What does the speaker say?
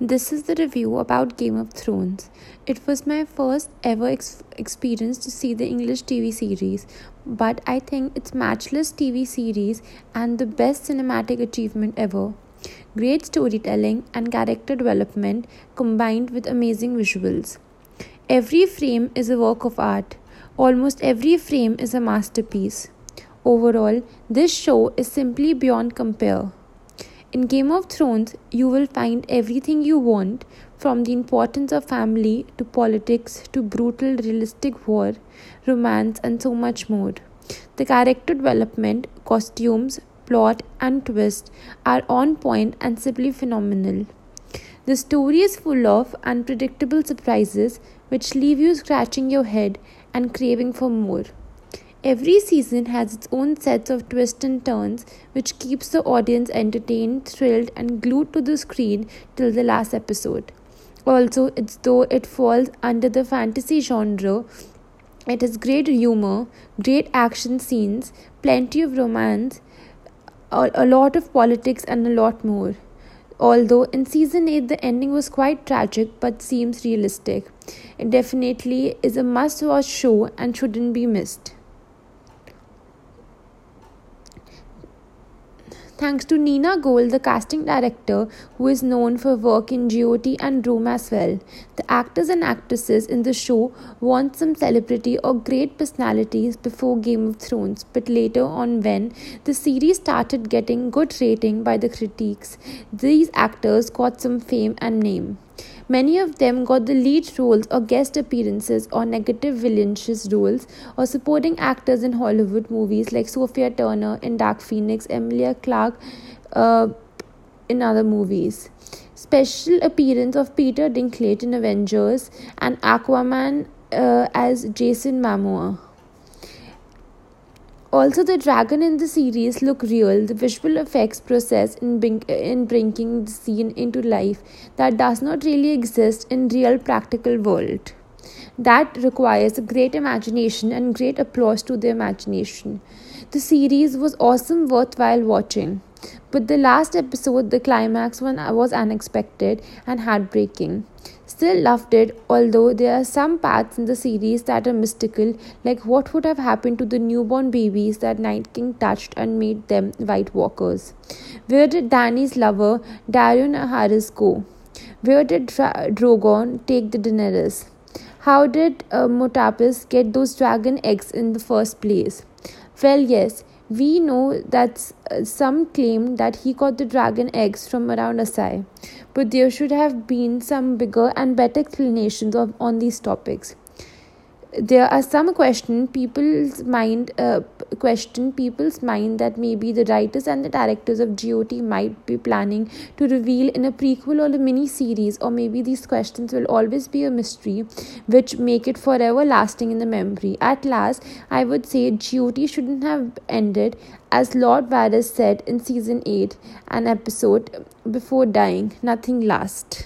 This is the review about Game of Thrones. It was my first ever ex- experience to see the English TV series, but I think it's matchless TV series and the best cinematic achievement ever. Great storytelling and character development combined with amazing visuals. Every frame is a work of art. Almost every frame is a masterpiece. Overall, this show is simply beyond compare. In Game of Thrones, you will find everything you want from the importance of family to politics to brutal realistic war, romance, and so much more. The character development, costumes, plot, and twist are on point and simply phenomenal. The story is full of unpredictable surprises which leave you scratching your head and craving for more. Every season has its own sets of twists and turns, which keeps the audience entertained, thrilled, and glued to the screen till the last episode. Also, it's though it falls under the fantasy genre, it has great humor, great action scenes, plenty of romance, a lot of politics, and a lot more. Although in season 8 the ending was quite tragic but seems realistic, it definitely is a must watch show and shouldn't be missed. Thanks to Nina Gold, the casting director, who is known for work in GOT and Rome as well. The actors and actresses in the show want some celebrity or great personalities before Game of Thrones, but later on, when the series started getting good rating by the critics, these actors got some fame and name. Many of them got the lead roles or guest appearances or negative villainous roles or supporting actors in Hollywood movies like Sophia Turner in Dark Phoenix, Emilia Clarke uh, in other movies. Special appearance of Peter Dinklage in Avengers and Aquaman uh, as Jason Momoa. Also, the dragon in the series look real. The visual effects process in, bring, in bringing the scene into life that does not really exist in real practical world. That requires a great imagination and great applause to the imagination. The series was awesome, worthwhile watching. But the last episode, the climax one was unexpected and heartbreaking. Still loved it, although there are some parts in the series that are mystical, like what would have happened to the newborn babies that Night King touched and made them White Walkers. Where did Dany's lover, Daario Naharis, go? Where did Dra- Drogon take the Daenerys? How did uh, Motapis get those dragon eggs in the first place? Well, yes, we know that uh, some claim that he got the dragon eggs from around Asshai, but there should have been some bigger and better explanations of, on these topics there are some question people's mind uh, question people's mind that maybe the writers and the directors of GOT might be planning to reveal in a prequel or a mini series or maybe these questions will always be a mystery which make it forever lasting in the memory. At last i would say GOT shouldn't have ended as lord varys said in season 8 an episode before dying nothing lasts